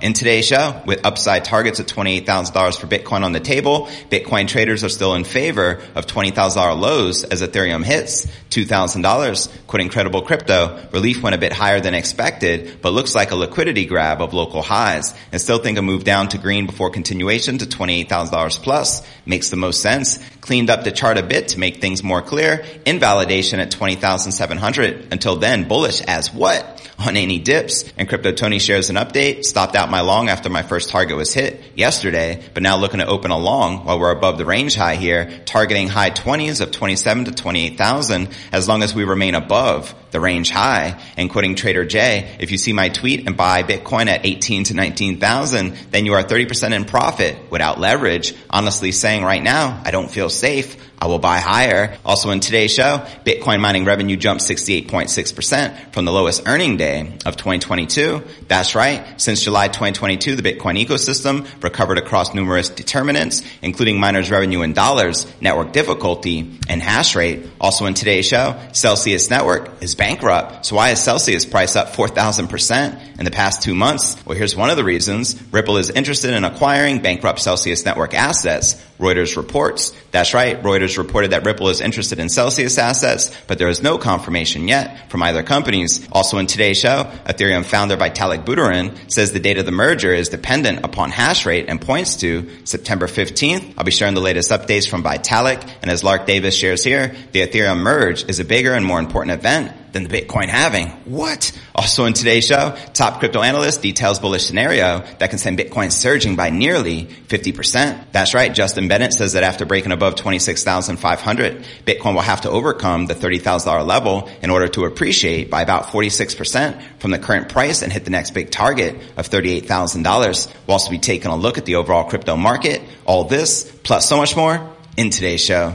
In today's show, with upside targets of $28,000 for Bitcoin on the table, Bitcoin traders are still in favor of $20,000 lows as Ethereum hits $2,000. Quit incredible crypto. Relief went a bit higher than expected, but looks like a liquidity grab of local highs and still think a move down to green before continuation to $28,000 plus makes the most sense. Cleaned up the chart a bit to make things more clear. Invalidation at 20,700. Until then, bullish as what? on any dips. And Crypto Tony shares an update. Stopped out my long after my first target was hit yesterday, but now looking to open a long while we're above the range high here, targeting high 20s of 27 to 28,000 as long as we remain above the range high. And quoting Trader J, if you see my tweet and buy Bitcoin at 18 to 19,000, then you are 30% in profit without leverage. Honestly saying right now, I don't feel safe. I will buy higher. Also in today's show, Bitcoin mining revenue jumped 68.6% from the lowest earning day of 2022. That's right. Since July 2022, the Bitcoin ecosystem recovered across numerous determinants, including miners revenue in dollars, network difficulty, and hash rate. Also in today's show, Celsius Network is bankrupt. So why is Celsius price up 4,000% in the past two months? Well, here's one of the reasons. Ripple is interested in acquiring bankrupt Celsius Network assets. Reuters reports. That's right. Reuters reported that Ripple is interested in Celsius assets, but there is no confirmation yet from either companies. Also in today's show, Ethereum founder Vitalik Buterin says the date of the merger is dependent upon hash rate and points to September 15th. I'll be sharing the latest updates from Vitalik. And as Lark Davis shares here, the Ethereum merge is a bigger and more important event than the Bitcoin halving. What? Also in today's show, top crypto analyst details bullish scenario that can send Bitcoin surging by nearly 50%. That's right. Justin Bennett says that after breaking above 26,500, Bitcoin will have to overcome the $30,000 level in order to appreciate by about 46% from the current price and hit the next big target of $38,000. We'll also be taking a look at the overall crypto market. All this plus so much more in today's show.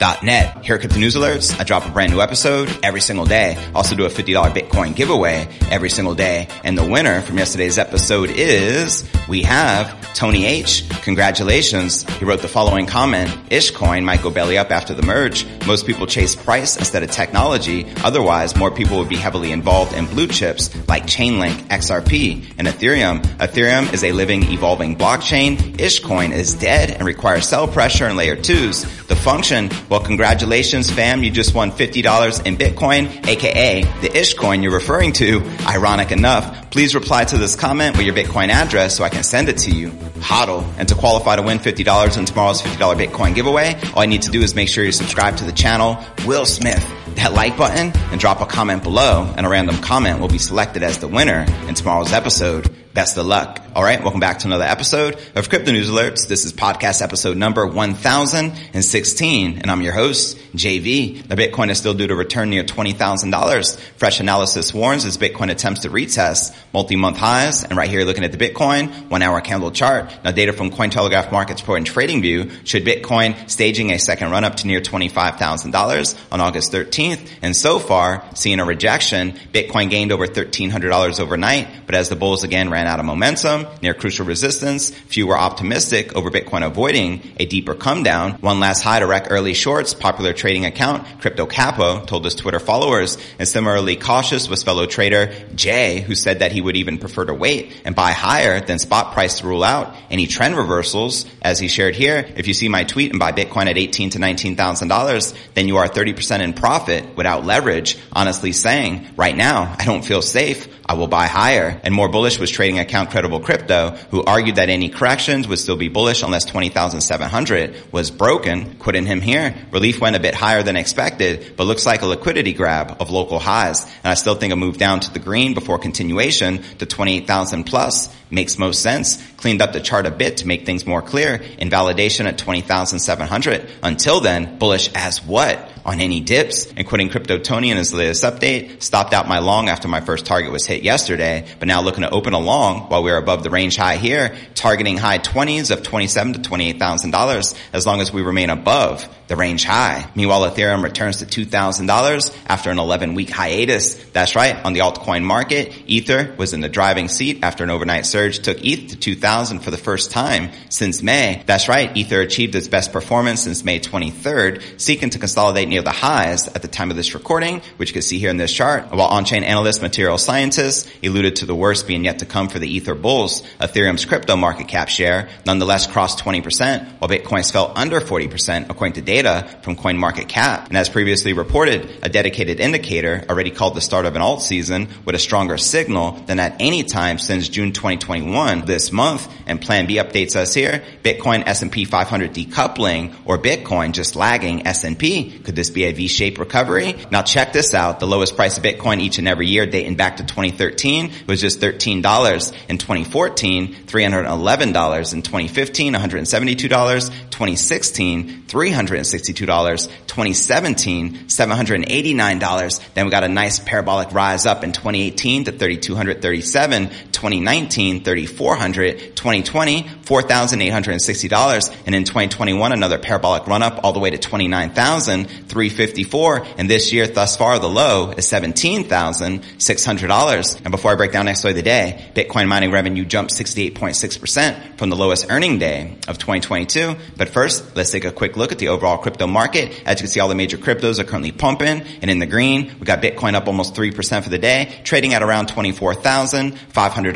alerts.net. Here at Crypto News Alerts, I drop a brand new episode every single day. Also do a $50 Bitcoin giveaway every single day. And the winner from yesterday's episode is we have Tony H. Congratulations. He wrote the following comment. Ishcoin might go belly up after the merge. Most people chase price instead of technology. Otherwise, more people would be heavily involved in blue chips like Chainlink, XRP, and Ethereum. Ethereum is a living, evolving blockchain. Ishcoin is dead and requires sell pressure and layer twos. The function, well, congratulations fam, you just won $50 in Bitcoin, aka the Ishcoin you're referring to. Ironic enough, please reply to this comment with your Bitcoin address so I can send it to you. HODL. And to qualify to win $50 in tomorrow's $50 Bitcoin giveaway, all I need to do is make sure you subscribe to the channel. Will Smith that like button and drop a comment below and a random comment will be selected as the winner in tomorrow's episode. Best of luck. All right. Welcome back to another episode of Crypto News Alerts. This is podcast episode number 1016 and I'm your host, JV. The Bitcoin is still due to return near $20,000. Fresh analysis warns as Bitcoin attempts to retest multi-month highs. And right here looking at the Bitcoin one hour candle chart. Now data from Cointelegraph Markets Pro and TradingView should Bitcoin staging a second run up to near $25,000 on August 13th. And so far seeing a rejection, Bitcoin gained over $1,300 overnight. But as the bulls again ran ran out of momentum near crucial resistance. Few were optimistic over Bitcoin avoiding a deeper come down. One last high to wreck early shorts. Popular trading account Crypto Capo told his Twitter followers and similarly cautious was fellow trader Jay who said that he would even prefer to wait and buy higher than spot price to rule out any trend reversals. As he shared here, if you see my tweet and buy Bitcoin at 18 to $19,000, then you are 30% in profit without leverage. Honestly saying right now, I don't feel safe. I will buy higher. And more bullish was trading account Credible Crypto, who argued that any corrections would still be bullish unless 20,700 was broken. Quitting him here. Relief went a bit higher than expected, but looks like a liquidity grab of local highs. And I still think a move down to the green before continuation to 28,000 plus makes most sense. Cleaned up the chart a bit to make things more clear. Invalidation at 20,700. Until then, bullish as what? on any dips. And quoting Crypto Tony in his latest update, stopped out my long after my first target was hit yesterday, but now looking to open a long while we're above the range high here, targeting high 20s of 27 to $28,000 as long as we remain above the range high. Meanwhile, Ethereum returns to $2,000 after an 11 week hiatus. That's right. On the altcoin market, Ether was in the driving seat after an overnight surge took ETH to 2000 for the first time since May. That's right. Ether achieved its best performance since May 23rd, seeking to consolidate near the highs at the time of this recording, which you can see here in this chart. While on-chain analyst material scientists alluded to the worst being yet to come for the Ether bulls, Ethereum's crypto market cap share nonetheless crossed 20%, while Bitcoin's fell under 40% according to data from CoinMarketCap. And as previously reported, a dedicated indicator already called the start of an alt season with a stronger signal than at any time since June 2021 this month. And Plan B updates us here. Bitcoin S&P 500 decoupling or Bitcoin just lagging S&P. Could this be a V-shaped recovery? Now check this out. The lowest price of Bitcoin each and every year dating back to 2013 was just $13. In 2014, $311. In 2015, $172. 2016, 300 $162. 2017, $789. Then we got a nice parabolic rise up in 2018 to 3,237. 2019, 3,400. 2020, $4,860. And in 2021, another parabolic run up all the way to 29,354. And this year, thus far, the low is $17,600. And before I break down next way of the day, Bitcoin mining revenue jumped 68.6% from the lowest earning day of 2022. But first, let's take a quick look at the overall crypto market. As you can see, all the major cryptos are currently pumping. And in the green, we got Bitcoin up almost 3% for the day, trading at around $24,500.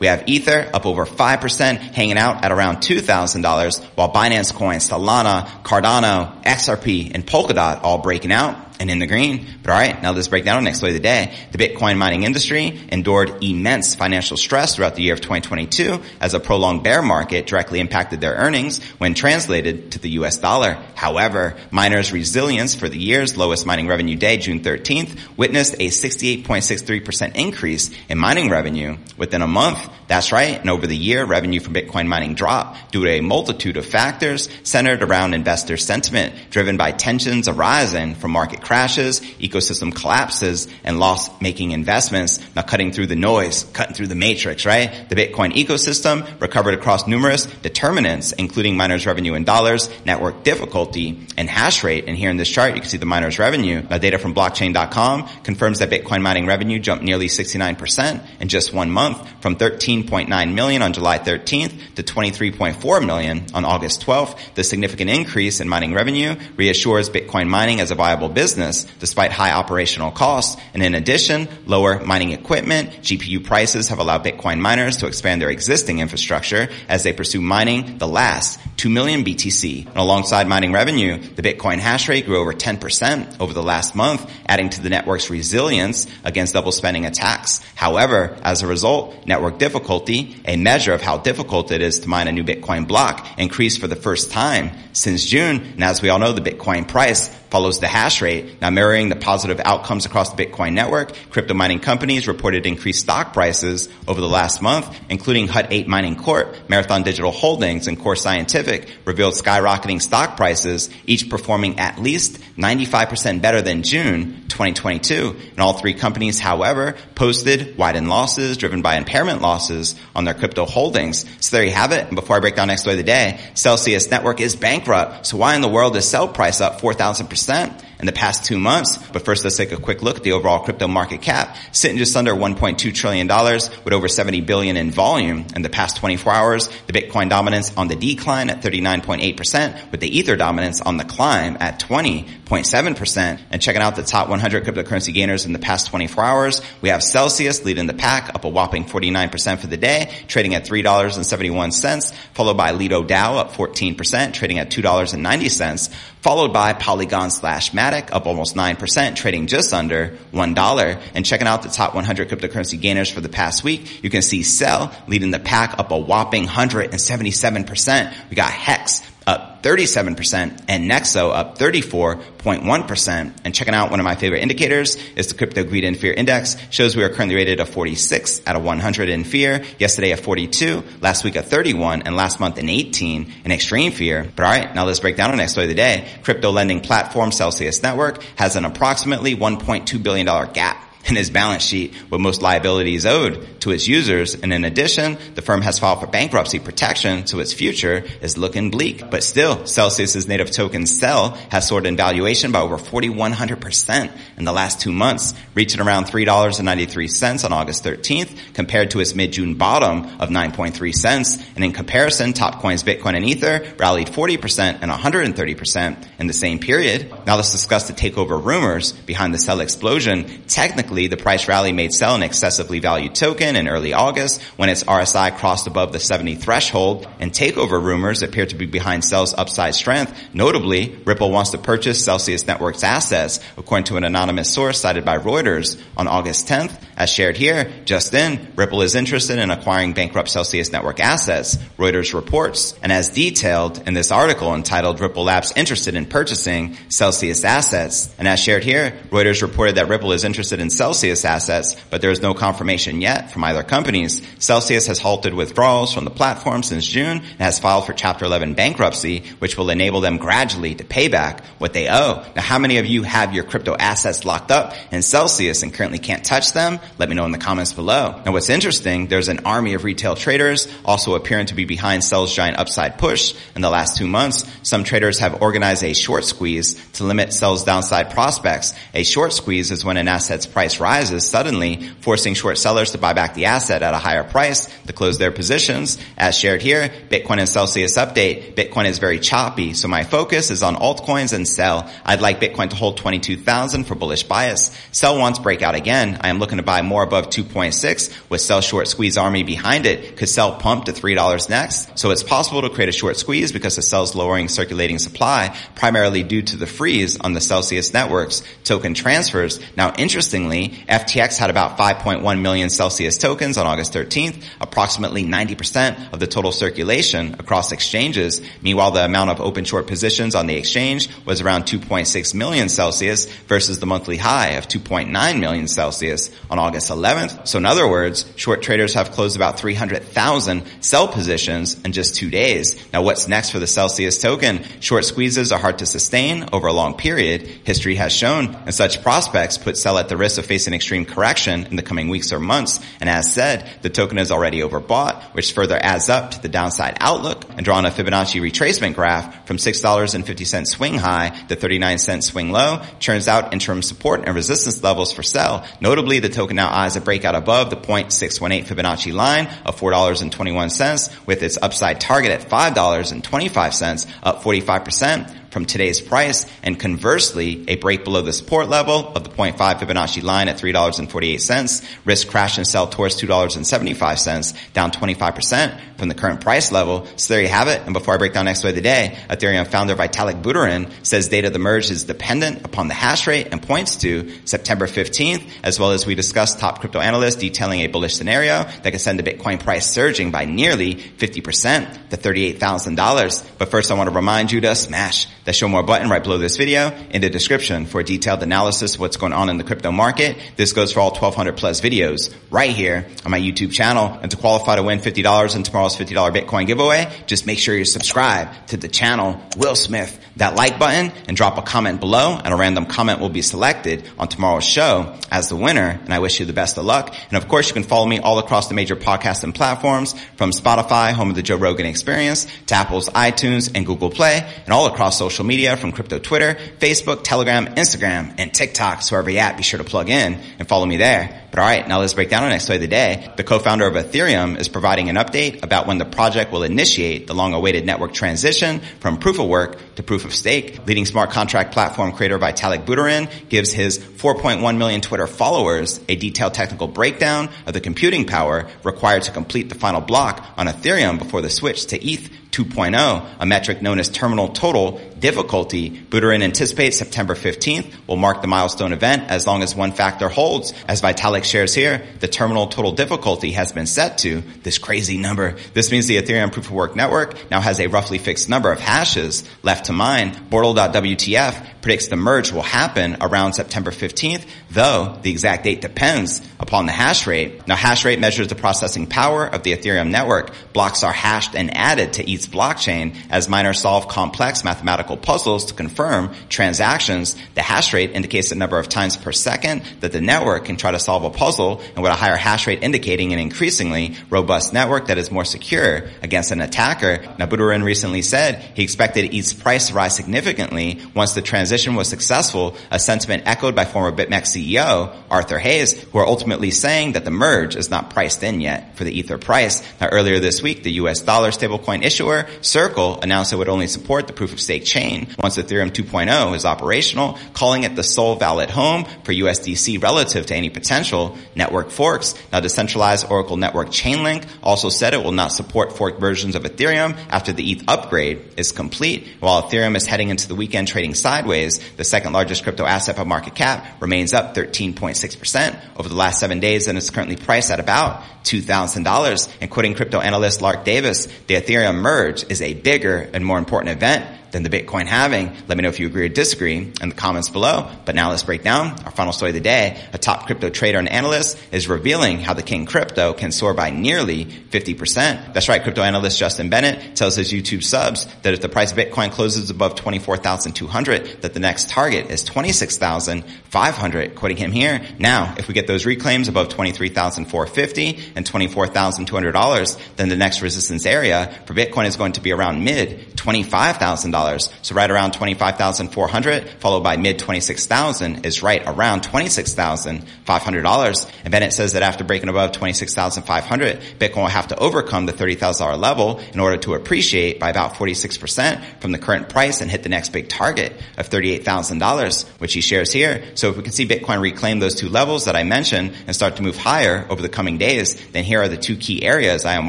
We have Ether up over 5%, hanging out at around $2,000, while Binance Coin, Solana, Cardano, XRP, and Polkadot all breaking out and in the green. But all right, now let's break down the next way of the day. The Bitcoin mining industry endured immense financial stress throughout the year of 2022 as a prolonged bear market directly impacted their earnings when translated to the US dollar. However, miners' resilience for the year's lowest mining revenue day, June 13th, witnessed a 68.63% increase in mining revenue within a month. That's right. And over the year, revenue from Bitcoin mining dropped due to a multitude of factors centered around investor sentiment driven by tensions arising from market crashes, ecosystem collapses, and loss-making investments. Now cutting through the noise, cutting through the matrix, right? The Bitcoin ecosystem recovered across numerous determinants, including miners revenue in dollars, network difficulty, and hash rate. And here in this chart, you can see the miners revenue. Now data from blockchain.com confirms that Bitcoin mining revenue jumped nearly 69% in just one month from 13.9 million on July 13th to 23.4 million on August 12th. The significant increase in mining revenue reassures Bitcoin mining as a viable business business despite high operational costs. And in addition, lower mining equipment, GPU prices have allowed Bitcoin miners to expand their existing infrastructure as they pursue mining the last 2 million BTC. And alongside mining revenue, the Bitcoin hash rate grew over 10% over the last month, adding to the network's resilience against double spending attacks. However, as a result, network difficulty, a measure of how difficult it is to mine a new Bitcoin block, increased for the first time since June. And as we all know, the Bitcoin price follows the hash rate. Now mirroring the positive outcomes across the Bitcoin network, crypto mining companies reported increased stock prices over the last month, including Hut 8 Mining Corp, Marathon Digital Holdings, and Core Scientific revealed skyrocketing stock prices, each performing at least 95% better than June 2022. And all three companies, however, posted widened losses driven by impairment losses on their crypto holdings. So there you have it. And before I break down next story of the day, Celsius Network is bankrupt. So why in the world is Cell price up 4,000%? 100% in the past two months. But first, let's take a quick look at the overall crypto market cap, sitting just under $1.2 trillion with over 70 billion in volume in the past 24 hours. The Bitcoin dominance on the decline at 39.8% with the Ether dominance on the climb at 20.7%. And checking out the top 100 cryptocurrency gainers in the past 24 hours, we have Celsius leading the pack up a whopping 49% for the day, trading at $3.71, followed by Lido DAO up 14%, trading at $2.90, followed by Polygon slash Matic up almost 9%, trading just under $1. And checking out the top 100 cryptocurrency gainers for the past week, you can see Cell leading the pack up a whopping 177%. We got Hex up 37%, and Nexo up 34.1%. And checking out one of my favorite indicators is the Crypto Greed and Fear Index. Shows we are currently rated a 46 out of 100 in fear. Yesterday a 42, last week a 31, and last month an 18 in extreme fear. But alright, now let's break down our next story of the day. Crypto lending platform Celsius Network has an approximately $1.2 billion gap in his balance sheet with most liabilities owed to its users. And in addition, the firm has filed for bankruptcy protection, so its future is looking bleak. But still, Celsius's native token Cell has soared in valuation by over 4,100% in the last two months, reaching around $3.93 on August 13th compared to its mid-June bottom of 9.3 cents. And in comparison, top coins Bitcoin and Ether rallied 40% and 130% in the same period. Now let's discuss the takeover rumors behind the Cell explosion. Technically, the price rally made Cell an excessively valued token in early August when its RSI crossed above the 70 threshold and takeover rumors appear to be behind Cell's upside strength. Notably, Ripple wants to purchase Celsius Network's assets, according to an anonymous source cited by Reuters on August 10th. As shared here, just in, Ripple is interested in acquiring bankrupt Celsius Network assets, Reuters reports. And as detailed in this article entitled Ripple Labs interested in purchasing Celsius assets. And as shared here, Reuters reported that Ripple is interested in Celsius assets, but there is no confirmation yet from either companies. Celsius has halted withdrawals from the platform since June and has filed for Chapter 11 bankruptcy, which will enable them gradually to pay back what they owe. Now, how many of you have your crypto assets locked up in Celsius and currently can't touch them? Let me know in the comments below. Now, what's interesting, there's an army of retail traders also appearing to be behind Cell's giant upside push in the last two months. Some traders have organized a short squeeze to limit Cell's downside prospects. A short squeeze is when an asset's price rises suddenly, forcing short sellers to buy back the asset at a higher price to close their positions. As shared here, Bitcoin and Celsius update. Bitcoin is very choppy, so my focus is on altcoins and Cell. I'd like Bitcoin to hold 22,000 for bullish bias. Cell wants breakout again. I am looking to buy more above 2.6 with Cell short squeeze army behind it. Could Cell pump to $3 next? So it's possible to create a short squeeze because the Cell's lowering circulating supply, primarily due to the freeze on the Celsius networks token transfers. Now, interestingly, FTX had about 5.1 million Celsius tokens on August 13th, approximately 90% of the total circulation across exchanges. Meanwhile, the amount of open short positions on the exchange was around 2.6 million Celsius versus the monthly high of 2.9 million Celsius on August 11th. So in other words, short traders have closed about 300,000 Cell positions in just two days. Now what's next for the Celsius token? Short squeezes are hard to sustain over a long period. History has shown and such prospects put Cell at the risk of facing extreme correction in the coming weeks or months. And as said, the token is already overbought, which further adds up to the downside outlook. And drawing a Fibonacci retracement graph from $6.50 swing high to 39 cent swing low, turns out interim support and resistance levels for Cell. Notably, the token now eyes a breakout above the 0.618 Fibonacci line of $4.21 with its upside target at $5.25, up 45% from today's price, and conversely, a break below the support level of the 0.5 Fibonacci line at $3.48, risk crash and sell towards $2.75, down 25% from the current price level. So there you have it. And before I break down next way of the day, Ethereum founder Vitalik Buterin says data of the merge is dependent upon the hash rate and points to September 15th, as well as we discussed top crypto analysts detailing a bullish scenario that could send the Bitcoin price surging by nearly 50% to $38,000. But first I want to remind you to smash the show more button right below this video in the description for a detailed analysis of what's going on in the crypto market. This goes for all 1200 plus videos right here on my YouTube channel. And to qualify to win $50 in tomorrow's $50 Bitcoin giveaway, just make sure you're subscribed to the channel, Will Smith, that like button and drop a comment below and a random comment will be selected on tomorrow's show as the winner. And I wish you the best of luck. And of course, you can follow me all across the major podcasting platforms from Spotify, home of the Joe Rogan experience, to Apple's iTunes and Google Play and all across social media from crypto Twitter, Facebook, Telegram, Instagram, and TikTok. So wherever you're at, be sure to plug in and follow me there. But all right, now let's break down our next story of the day. The co-founder of Ethereum is providing an update about when the project will initiate the long-awaited network transition from proof of work to proof of stake. Leading smart contract platform creator Vitalik Buterin gives his 4.1 million Twitter followers a detailed technical breakdown of the computing power required to complete the final block on Ethereum before the switch to ETH 2.0, a metric known as terminal total difficulty. Buterin anticipates September 15th will mark the milestone event as long as one factor holds. As Vitalik shares here, the terminal total difficulty has been set to this crazy number. This means the Ethereum proof of work network now has a roughly fixed number of hashes left to mine. Bordel.wtf predicts the merge will happen around September 15th, though the exact date depends upon the hash rate. Now hash rate measures the processing power of the Ethereum network. Blocks are hashed and added to each blockchain as miners solve complex mathematical puzzles to confirm transactions. The hash rate indicates the number of times per second that the network can try to solve a puzzle and with a higher hash rate indicating an increasingly robust network that is more secure against an attacker. Now Buterin recently said he expected ETH's price to rise significantly once the transition was successful, a sentiment echoed by former BitMEX CEO Arthur Hayes, who are ultimately saying that the merge is not priced in yet for the Ether price. Now earlier this week, the US dollar stablecoin issuer Circle announced it would only support the proof of stake chain once Ethereum 2.0 is operational, calling it the sole valid home for USDC relative to any potential network forks. Now decentralized Oracle network Chainlink also said it will not support forked versions of Ethereum after the ETH upgrade is complete. While Ethereum is heading into the weekend trading sideways, the second largest crypto asset by market cap, remains up 13.6% over the last seven days and is currently priced at about $2,000. And quoting crypto analyst Lark Davis, the Ethereum merge is a bigger and more important event than the Bitcoin halving. Let me know if you agree or disagree in the comments below. But now let's break down our final story of the day. A top crypto trader and analyst is revealing how the king crypto can soar by nearly 50%. That's right. Crypto analyst Justin Bennett tells his YouTube subs that if the price of Bitcoin closes above 24,200, that the next target is 26,500. Quoting him here. Now, if we get those reclaims above 23,450 and $24,200, then the next resistance area for Bitcoin is going to be around mid $25,000. So right around 25,400 followed by mid 26,000 is right around $26,500. And Bennett says that after breaking above 26,500, Bitcoin will have to overcome the $30,000 level in order to appreciate by about 46% from the current price and hit the next big target of $38,000, which he shares here. So if we can see Bitcoin reclaim those two levels that I mentioned and start to move higher over the coming days, then here are the two key areas I am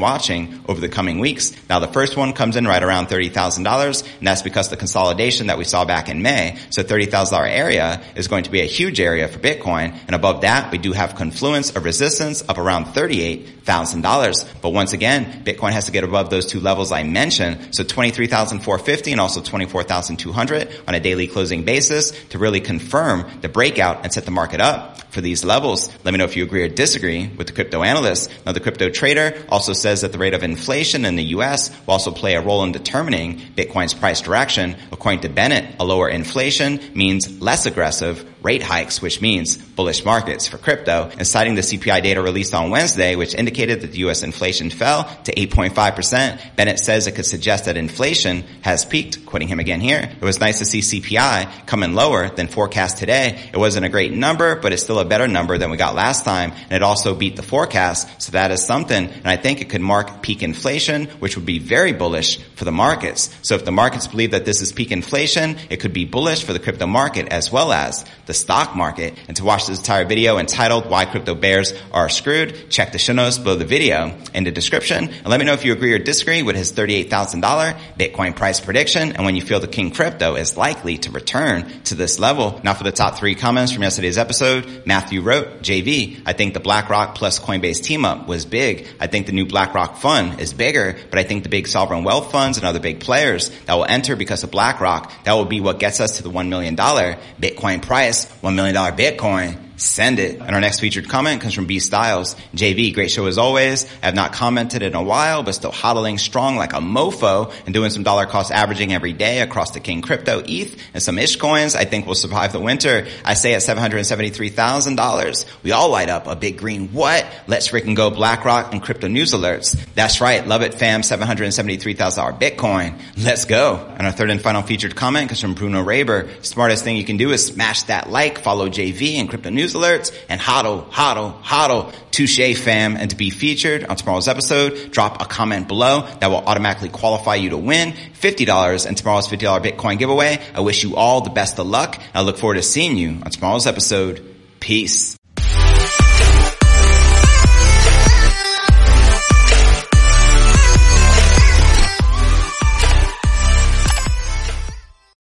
watching over the coming weeks. Now the first one comes in right around $30,000 and that's because the consolidation that we saw back in May. So $30,000 area is going to be a huge area for Bitcoin. And above that, we do have confluence of resistance of around $38,000. But once again, Bitcoin has to get above those two levels I mentioned. So 23,450 and also 24,200 on a daily closing basis to really confirm the breakout and set the market up for these levels. Let me know if you agree or disagree with the crypto analyst. Now the crypto trader also says that the rate of inflation in the US will also play a role in determining Bitcoin's price direction. According to Bennett, a lower inflation means less aggressive rate hikes, which means bullish markets for crypto. And citing the CPI data released on Wednesday, which indicated that the U.S. inflation fell to 8.5%, Bennett says it could suggest that inflation has peaked. Quoting him again here, it was nice to see CPI come in lower than forecast today. It wasn't a great number, but it's still a better number than we got last time. And it also beat the forecast. So that is something. And I think it could mark peak inflation, which would be very bullish for the markets. So if the markets believe that this is peak inflation, it could be bullish for the crypto market as well as the stock market. And to watch this entire video entitled Why Crypto Bears Are Screwed, check the show notes below the video in the description. And let me know if you agree or disagree with his $38,000 Bitcoin price prediction and when you feel the King Crypto is likely to return to this level. Now for the top three comments from yesterday's episode, Matthew wrote, JV, I think the BlackRock plus Coinbase team up was big. I think the new BlackRock fund is bigger, but I think the big sovereign wealth funds and other big players that will enter because of BlackRock, that will be what gets us to the $1 million Bitcoin price $1 million Bitcoin send it. And our next featured comment comes from B Styles. JV, great show as always. I have not commented in a while, but still hodling strong like a mofo and doing some dollar cost averaging every day across the King Crypto, ETH, and some ish coins. I think we'll survive the winter. I say at $773,000. We all light up a big green what? Let's freaking go BlackRock and crypto news alerts. That's right. Love it fam. $773,000 Bitcoin. Let's go. And our third and final featured comment comes from Bruno Raber. Smartest thing you can do is smash that like, follow JV and crypto news news alerts, and hodl, hodl, hodl, touche fam. And to be featured on tomorrow's episode, drop a comment below that will automatically qualify you to win $50 in tomorrow's $50 Bitcoin giveaway. I wish you all the best of luck. I look forward to seeing you on tomorrow's episode. Peace.